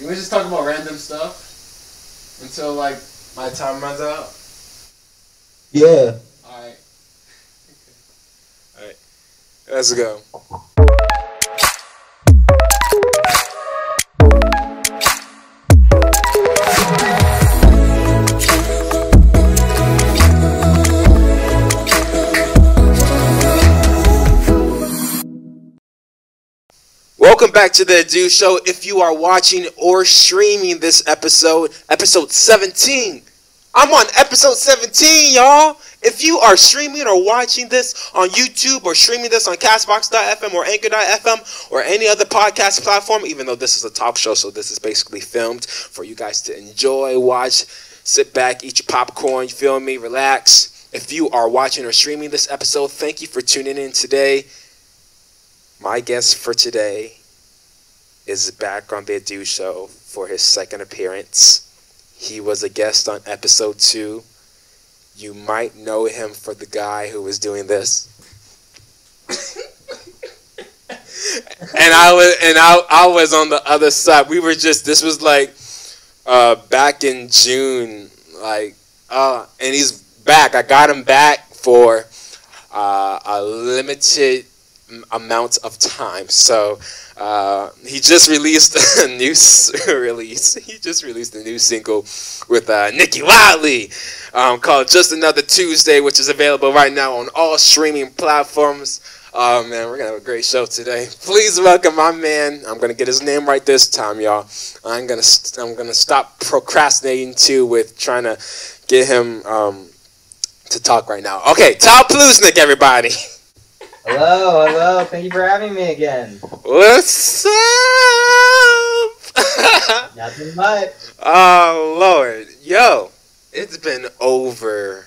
We were just talking about random stuff until like my time runs out. Yeah. Alright. Alright. Let's go. Welcome back to the Adu Show. If you are watching or streaming this episode, episode 17, I'm on episode 17, y'all. If you are streaming or watching this on YouTube or streaming this on Castbox.fm or Anchor.fm or any other podcast platform, even though this is a talk show, so this is basically filmed for you guys to enjoy, watch, sit back, eat your popcorn, you feel me, relax. If you are watching or streaming this episode, thank you for tuning in today. My guest for today is back on the Adu Show for his second appearance. He was a guest on episode two. You might know him for the guy who was doing this. and I was and I, I was on the other side. We were just this was like uh, back in June, like uh, and he's back. I got him back for uh, a limited amount of time. So uh, he just released a new release. He just released a new single with uh, Nikki Wiley um, called "Just Another Tuesday," which is available right now on all streaming platforms. Oh man, we're gonna have a great show today. Please welcome my man. I'm gonna get his name right this time, y'all. I'm gonna st- I'm gonna stop procrastinating too with trying to get him um, to talk right now. Okay, Tal Plusnik, everybody. Hello, hello. Thank you for having me again. What's up? Nothing much. oh Lord, yo, it's been over.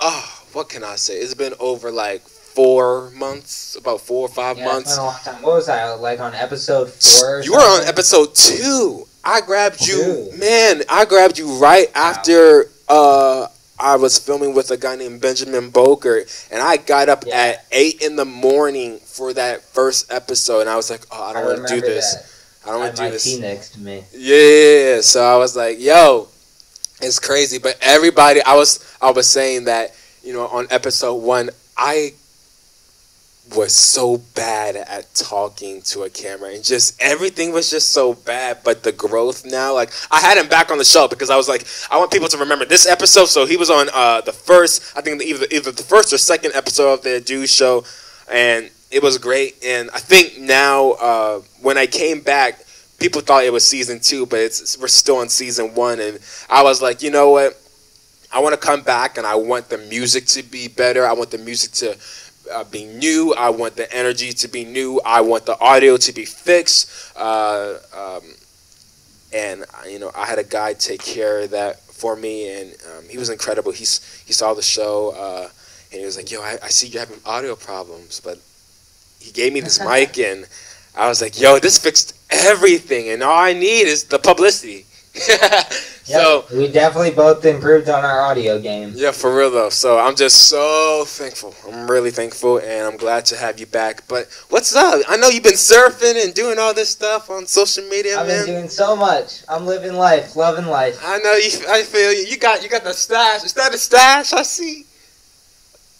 Oh, what can I say? It's been over like four months, about four or five Yeah, it's months. been a long time. What was I like on episode four? You were on episode two. I grabbed you, Two. man. I grabbed you right after uh, I was filming with a guy named Benjamin Boker, and I got up Yeah. at eight in the morning for that first episode, and I was like, "Oh, I don't want to do this. that. I don't want to do this." next to me. Yeah, so I was like, "Yo, it's crazy." But everybody, I was, I was saying that you know, on episode one, I was so bad at talking to a camera, and just everything was just so bad. But the growth now, like I had him back on the show because I was like, I want people to remember this episode. So he was on uh, the first, I think either either the first or second episode of the Adu Show, and it was great. And I think now uh, when I came back people thought it was season two, but it's we're still on season one, and I was like, you know what? I want to come back, and I want the music to be better. I want the music to uh, be new. I want the energy to be new. I want the audio to be fixed. Uh, um, and uh, you know, I had a guy take care of that for me, and um, he was incredible. He's he saw the show, uh, and he was like, "Yo, I, I see you're having audio problems," but he gave me this mic, and I was like, "Yo, this fixed everything, and all I need is the publicity." so we definitely both improved on our audio game. yeah, for real though. So I'm just so thankful. I'm really thankful, and I'm glad to have you back. But what's up? I know you've been surfing and doing all this stuff on social media, I've man. been doing so much. I'm living life, loving life. I know you. I feel you. You got you got the stash. Is that a stash? I see.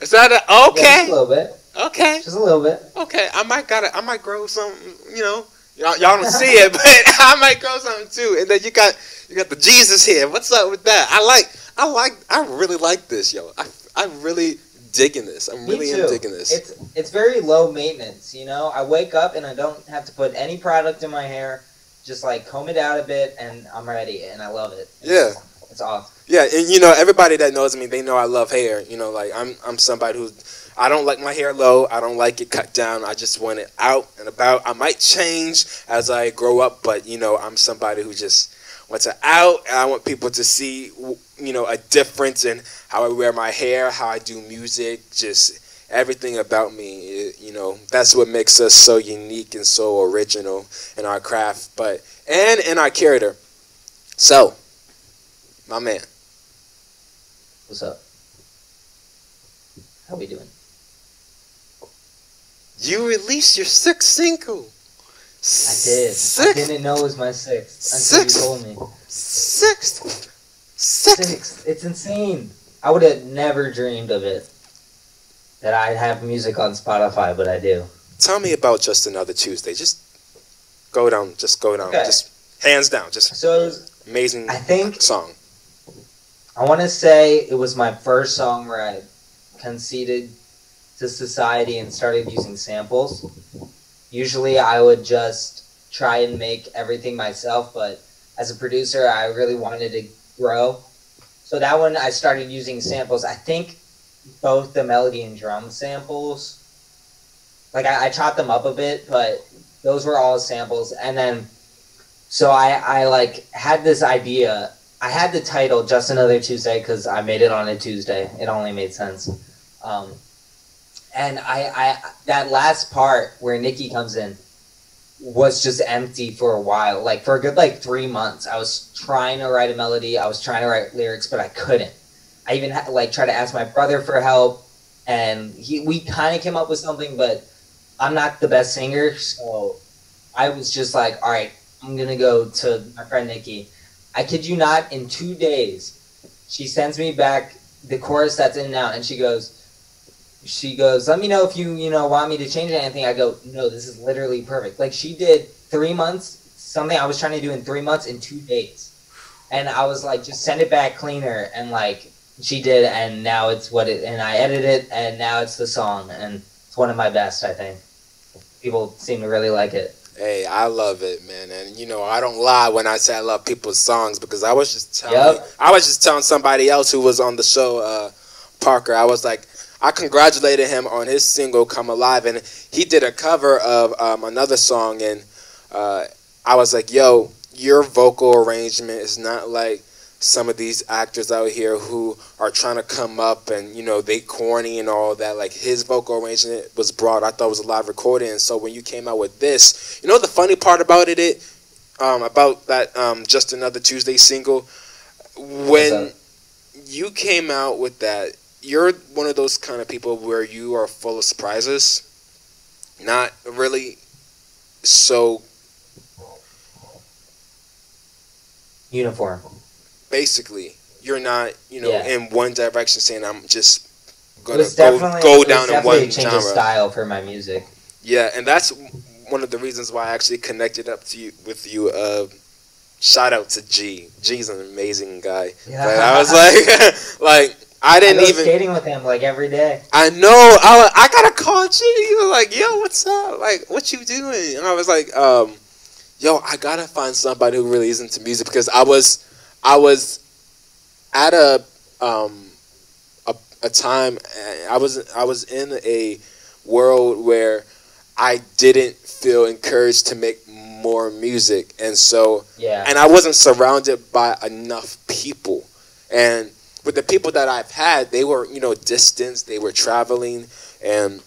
Is that a Yeah, okay? just a little bit. Okay. Just a little bit. Okay. I might gotta. I might grow some. You know. Y'all, y'all don't see it, but I might grow something too. And then you got you got the Jesus here. What's up with that? I like. I like. I really like this, yo. I I'm really digging this. I'm really digging this. It's it's very low maintenance, you know. I wake up and I don't have to put any product in my hair. Just like comb it out a bit, and I'm ready, and I love it. Yeah. it's awesome. Yeah, and you know everybody that knows me, they know I love hair. You know, like I'm I'm somebody who I don't like my hair low. I don't like it cut down. I just want it out and about. I might change as I grow up, but you know, I'm somebody who just wants it out, and I want people to see you know a difference in how I wear my hair, how I do music, just everything about me. You know, that's what makes us so unique and so original in our craft, but and in our character. So, my man. What's up? How we doing? You released your sixth single. I did. Sixth. I didn't know it was my sixth until Sixth. you told me. Sixth. Sixth. Sixth. It's insane. I would have never dreamed of it. That I'd have music on Spotify, but I do. Tell me about just another Tuesday. Just go down. Just go down. Okay. Just hands down. Just So it was, amazing I think song. I want to say it was my first song where I conceded to society and started using samples. Usually I would just try and make everything myself, but as a producer, I really wanted to grow. So that one I started using samples. I think both the melody and drum samples, like I, I chopped them up a bit, but those were all samples. And then, so I, I like had this idea I had the title Just Another Tuesday because I made it on a Tuesday. It only made sense. Um, and I, I, that last part where Nikki comes in was just empty for a while. Like for a good like three months, I was trying to write a melody. I was trying to write lyrics, but I couldn't. I even had to like try to ask my brother for help, and he we kind of came up with something, but I'm not the best singer, so I was just like, all right, I'm gonna go to my friend Nikki. I kid you not, in two days, she sends me back the chorus that's in now, and she goes, she goes, let me know if you, you know, want me to change anything. I go, no, this is literally perfect. Like she did three months, something I was trying to do in three months in two days, and I was like, just send it back cleaner, and like she did, and now it's what it, and I edited it, and now it's the song, and it's one of my best, I think. People seem to really like it. Hey, I love it, man, and you know I don't lie when I say I love people's songs because I was just telling Yep. I was just telling somebody else who was on the show, uh, Parker. I was like, I congratulated him on his single "Come Alive," and he did a cover of um, another song, and uh, I was like, Yo, your vocal arrangement is not like some of these actors out here who are trying to come up and you know they corny and all that. Like his vocal arrangement was broad. I thought it was a live recording. And so when you came out with this you know the funny part about it, it um, about that um, just another tuesday single? When you came out with that you're one of those kind of people where you are full of surprises not really so Uniform. basically you're not you know Yeah. in one direction saying i'm just gonna go, go down in one a change genre of style for my music. yeah and that's one of the reasons why i actually connected up to you with you uh shout out to g g's an amazing guy Yeah. but i was like like i I didn't go even skating with him like every day. I know. I, I gotta call G. He was like, "Yo, what's up? Like, what you doing?" And I was like, um, "Yo, I gotta find somebody who really is into music because I was, I was at a um, a, a time. uh, I was I was in a world where I didn't feel encouraged to make more music, and so Yeah. and I wasn't surrounded by enough people. And with the people that I've had, they were, you know, distance, they were traveling, and,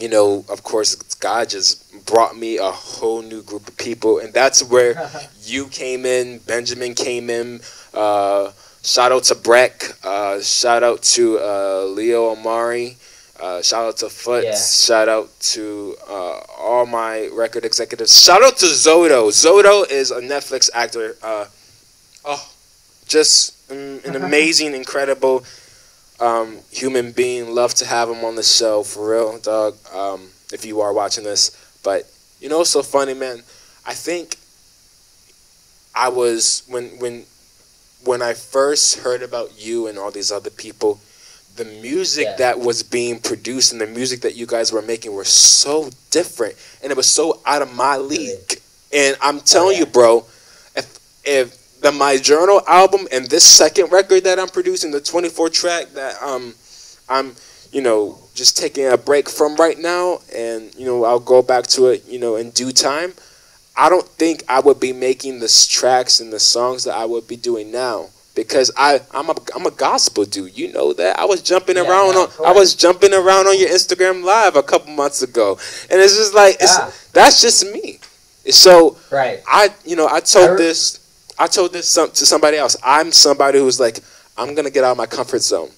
you know, of course, God just brought me a whole new group of people. And that's where you came in, Benjamin came in. Uh, shout out to Breck. Uh, shout out to uh, Leo Amari. Uh, shout out to Foot. Yeah. Shout out to uh, all my record executives. Shout out to Zodo. Zodo is a Netflix actor. Uh, oh, just mm, an amazing, incredible um, human being. Love to have him on the show for real, dog. Um, if you are watching this, but you know, so funny, man. I think I was when when when I first heard about you and all these other people, the music Yeah. that was being produced and the music that you guys were making were so different, and it was so out of my league. And I'm telling yeah. you, bro, if if the My Journal album and this second record that I'm producing, the 24 track that um I'm you know just taking a break from right now, and you know I'll go back to it you know in due time. I don't think I would be making the tracks and the songs that I would be doing now because I I'm a I'm a gospel dude. You know that. I was jumping Yeah, around on I was jumping around on your Instagram live a couple months ago, and it's just like it's Yeah. that's just me. So Right. I you know I told I re- this I told this some, to somebody else. I'm somebody who's like I'm gonna get out of my comfort zone.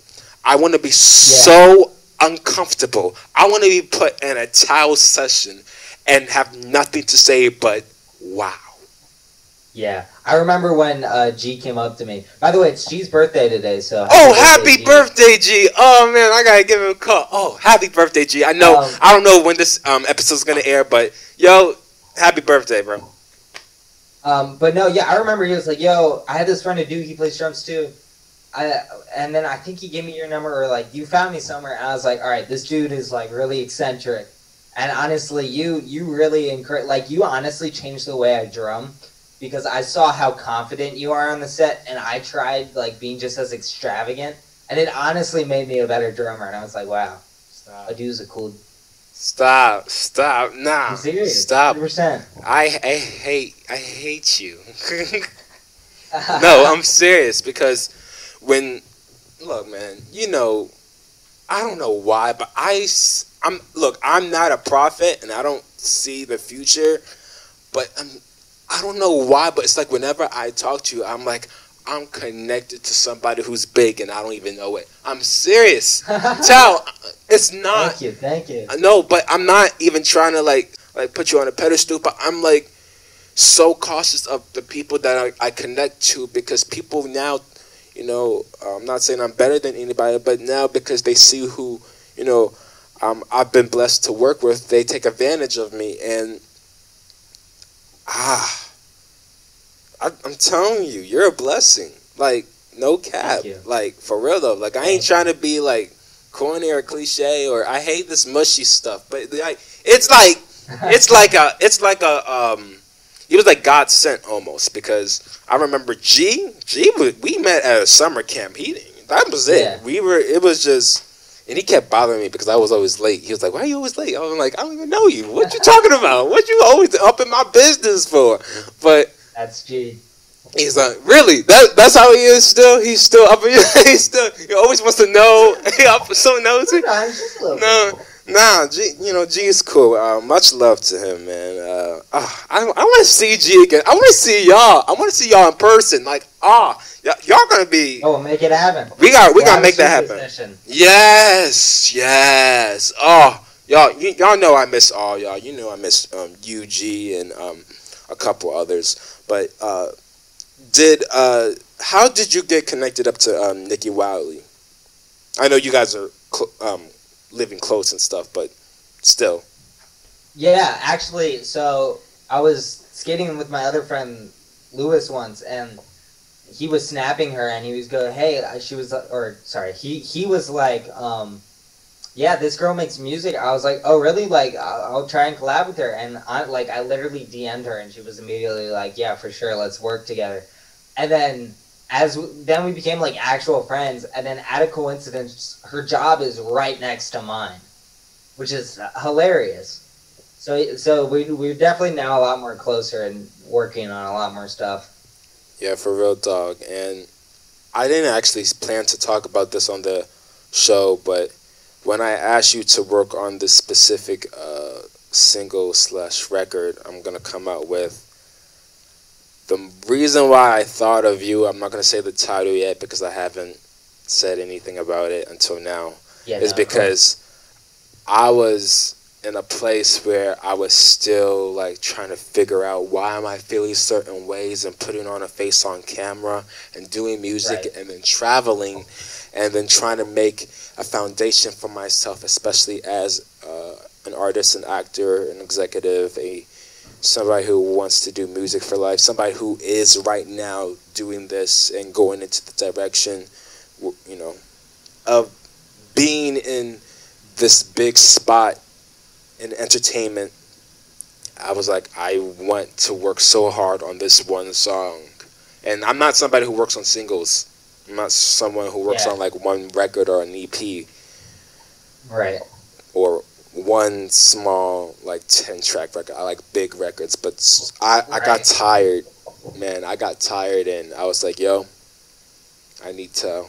I want to be so uncomfortable. I want to be put in a towel session and have nothing to say but wow. Yeah, I remember when uh, G came up to me. By the way, it's G's birthday today, so Oh, happy G. birthday, G! Oh man, I gotta give him a call. Oh, happy birthday, G! I know Um, I don't know when this um episode's gonna air, but yo, happy birthday, bro. Um, but no, yeah, I remember he was like, "Yo, I had this friend who he plays drums too." I, and then I think he gave me your number or like you found me somewhere, and I was like, "All right, this dude is like really eccentric." And honestly, you you really encourage like you honestly changed the way I drum because I saw how confident you are on the set, and I tried like being just as extravagant, and it honestly made me a better drummer. And I was like, "Wow, Stop! a dude's a cool." Stop! Stop! Nah! Stop! 100%. I I hate I hate you. no, I'm serious because when look, man, you know, I don't know why, but I'm look, I'm not a prophet and I don't see the future, but I'm I don't know why, but it's like whenever I talk to you, I'm like I'm connected to somebody who's big and I don't even know it. I'm serious. Tell it's not Thank you, thank you. no, but I'm not even trying to like like put you on a pedestal, but I'm like so cautious of the people that I, I connect to because people now, you know, I'm not saying I'm better than anybody, but now because they see who, you know, um, I've been blessed to work with, they take advantage of me and ah, I, I'm telling you, you're a blessing. Like no cap, like for real though. Like I ain't trying to be like corny or cliche or I hate this mushy stuff, but like it's like it's like a it's like a um it was like God sent almost because I remember G G we met at a summer camp meeting. That was it. Yeah. We were it was just and he kept bothering me because I was always late. He was like, "Why are you always late?" I was like, "I don't even know you. What you talking about? What you always up in my business for?" But That's G. He's like, really? That that's how he is still. He's still up. He's still. He always wants to know. He up so nosy. Sometimes, just a little bit. No, nah. G, you know, G is cool. Uh, much love to him, man. Uh, ah, I I want to see G again. I want to see y'all. I want to see y'all in person. Like, ah, y- y'all gonna be. Oh, make it happen. We got. We We'll gotta make that happen. session. Yes, yes. Oh, y'all, y- y'all know I miss all y'all. You know I miss um, UG and um, a couple others. But uh, did uh, how did you get connected up to um, Nikki Wiley? I know you guys are cl- um, living close and stuff, but still. Yeah, actually, so I was skating with my other friend Lewis once, and he was snapping her, and he was going, "Hey," uh, she was, uh, or sorry, he he was like, um, "Yeah, this girl makes music." I was like, "Oh, really? Like, I'll, I'll try and collab with her." And I like, I literally DM'd her, and she was immediately like, "Yeah, for sure, let's work together." And then as then we became like actual friends, and then at a coincidence, her job is right next to mine, which is hilarious. So, so we we're definitely now a lot more closer and working on a lot more stuff. Yeah, for real, dog. And I didn't actually plan to talk about this on the show, but when I asked you to work on this specific uh, single slash record, I'm gonna come out with. The reason why I thought of you, I'm not gonna say the title yet because I haven't said anything about it until now, Yeah, is no, because I was in a place where I was still like trying to figure out why am I feeling certain ways and putting on a face on camera and doing music Right. and then traveling and then trying to make a foundation for myself, especially as uh, an artist, an actor, an executive, a somebody who wants to do music for life, somebody who is right now doing this and going into the direction, you know, of being in this big spot in entertainment. I was like, I want to work so hard on this one song, and I'm not somebody who works on singles. I'm not someone who works Yeah. on like one record or an EP right. or one small like 10 track record i like big records but I got Right. tired man i got tired and i was like yo i need to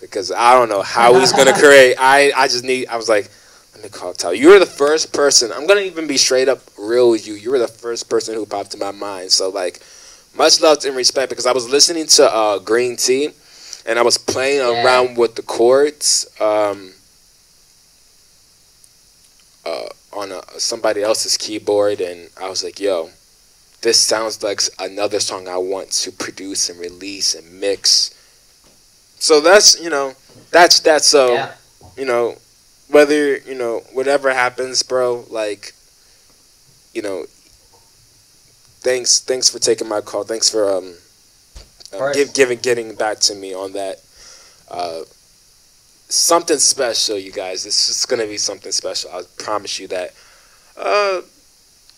because i don't know how he's gonna create i i just need i was like let me call Tyler. You were the first person. I'm gonna even be straight up real with you. You were the first person who popped in my mind. So like, much love and respect because I was listening to uh, Green Tea, and I was playing Yeah. around with the chords. Um, uh, on a, somebody else's keyboard, and I was like, "Yo, this sounds like another song I want to produce and release and mix." So that's you know, that's that's So yeah. you know, whether you know whatever happens, bro. Like, you know, thanks thanks for taking my call. Thanks for um, course. give, giving getting back to me on that. Uh, something special, you guys. This is gonna be something special. I promise you that. Uh,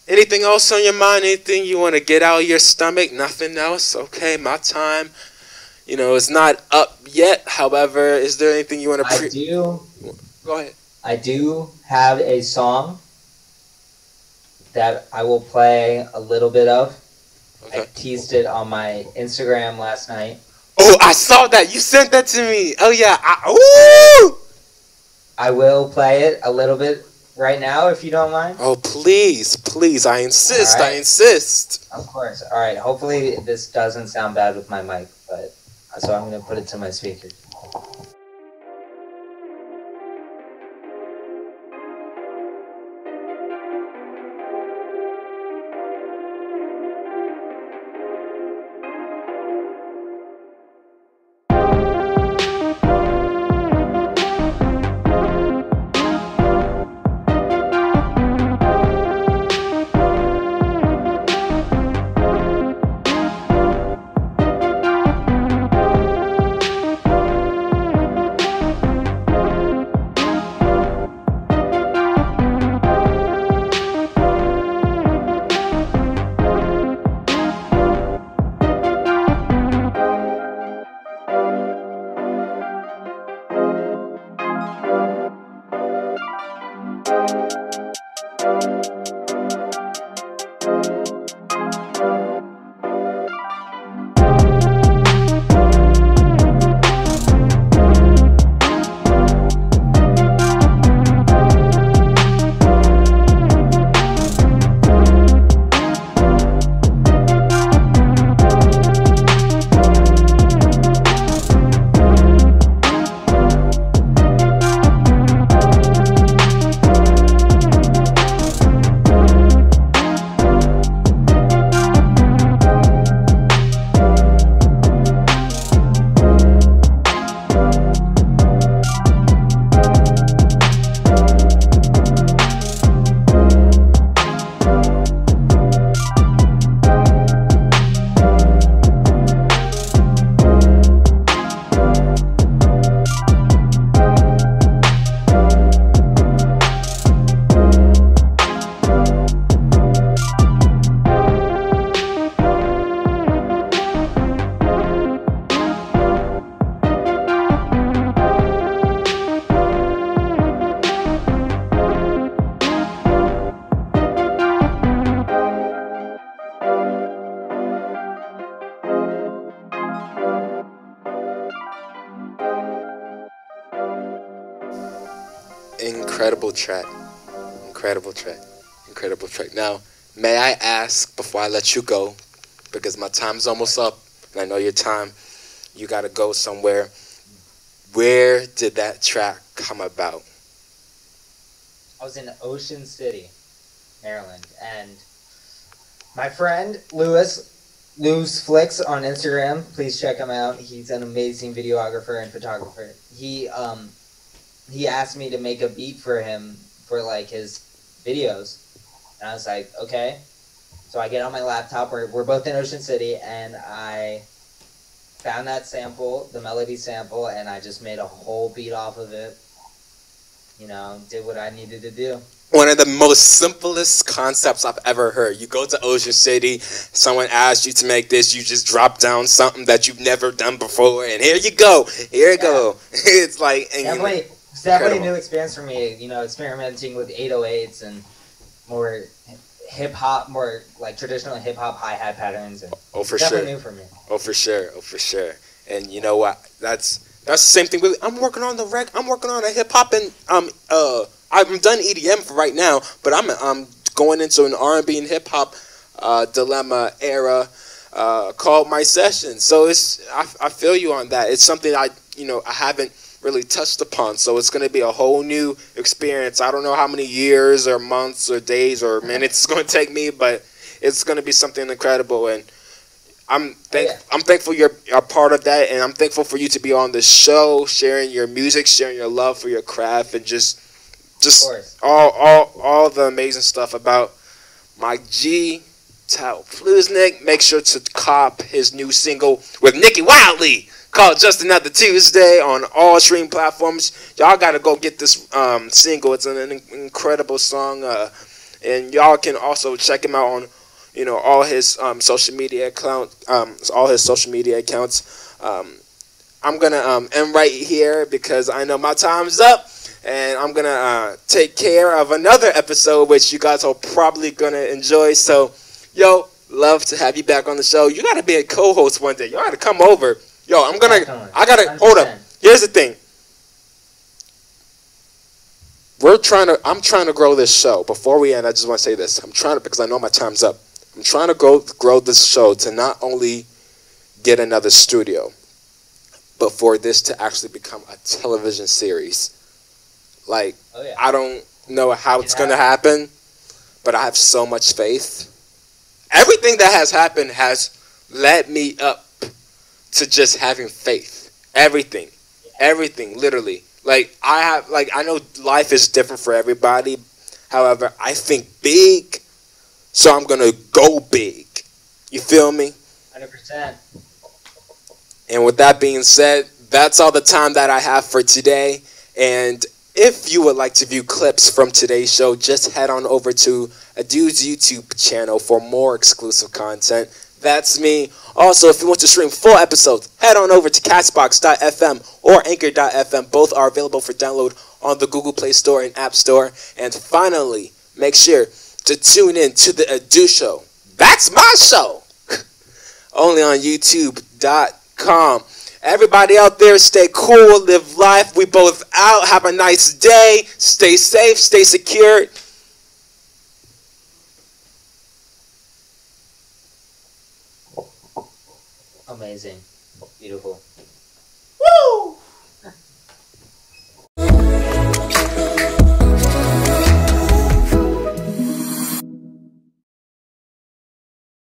anything else on your mind? Anything you want to get out of your stomach? Nothing else? Okay, my time. You know, it's not up yet. However, is there anything you want to? I do. Go ahead. I do have a song that I will play a little bit of. Okay. I teased it on my Instagram last night. Oh, I saw that. You sent that to me. Oh yeah. I, ooh. I will play it a little bit right now if you don't mind. Oh please, please. I insist. Right. I insist. Of course. All right. Hopefully this doesn't sound bad with my mic, but uh, so I'm gonna put it to my speaker. Incredible track. Incredible track. Incredible track. Now, may I ask before I let you go, because my time's almost up, and I know your time, you gotta go somewhere. Where did that track come about? I was in Ocean City, Maryland, and my friend Lewis, Lewis Flicks on Instagram. Please check him out. He's an amazing videographer and photographer. He um he asked me to make a beat for him for like his videos, and I was like, okay. So I get on my laptop. We're we're both in Ocean City, and I found that sample, the melody sample, and I just made a whole beat off of it. You know, did what I needed to do. One of the most simplest concepts I've ever heard. You go to Ocean City, someone asks you to make this, you just drop down something that you've never done before, and here you go. Here you go. It's like, and you know, Definitely, it's definitely a new experience for me. You know, experimenting with 808s and more hip hop, more like traditional hip hop hi hat patterns, and oh for definitely sure. new for me. Oh, for sure. Oh, for sure. And you know what? That's that's the same thing with. I'm working on the rec. I'm working on a hip hop and um uh I'm done EDM for right now, but I'm I'm going into an R&B and hip hop uh, dilemma era uh, called my session. So it's I, I feel you on that. It's something I you know I haven't really touched upon. So it's going to be a whole new experience. I don't know how many years or months or days or minutes it's going to take me, but it's going to be something incredible. And I'm thank yeah. I'm thankful you're a part of that, and I'm thankful for you to be on the show, sharing your music, sharing your love for your craft, and just just all all all the amazing stuff about my G Tao Plusnik. Make sure to cop his new single with Nikki Wiley called Just Another Tuesday on all streaming platforms. Y'all gotta go get this um, single. It's an, in- incredible song, uh, and y'all can also check him out on you know all his um, social media account, um, all his social media accounts. Um, I'm gonna um, end right here because I know my time's up, and I'm gonna uh, take care of another episode which you guys are probably gonna enjoy. So, yo, love to have you back on the show. You gotta be a co-host one day. You gotta come over. Yo, I'm gonna. I gotta hold up. Here's the thing. We're trying to. I'm trying to grow this show. Before we end, I just want to say this. I'm trying to because I know my time's up. I'm trying to grow grow this show to not only get another studio, but for this to actually become a television series. Like Oh yeah. I don't know how it's It going to happen, but I have so much faith. Everything that has happened has led me up to just having faith. Everything. Everything, literally. Like I have like I know life is different for everybody. However, I think big, so I'm to go big. You feel me? Hundred percent. And with that being said, that's all the time that I have for today. And if you would like to view clips from today's show, just head on over to a dude's YouTube channel for more exclusive content. That's me. Also, if you want to stream full episodes, head on over to Castbox.fm or Anchor.fm. Both are available for download on the Google Play Store and App Store. And finally, make sure to tune in to the Adu Show. That's my show. Only on YouTube.com. Everybody out there, stay cool, live life. We both out. Have a nice day. Stay safe, stay secure. Amazing. Beautiful. Woo!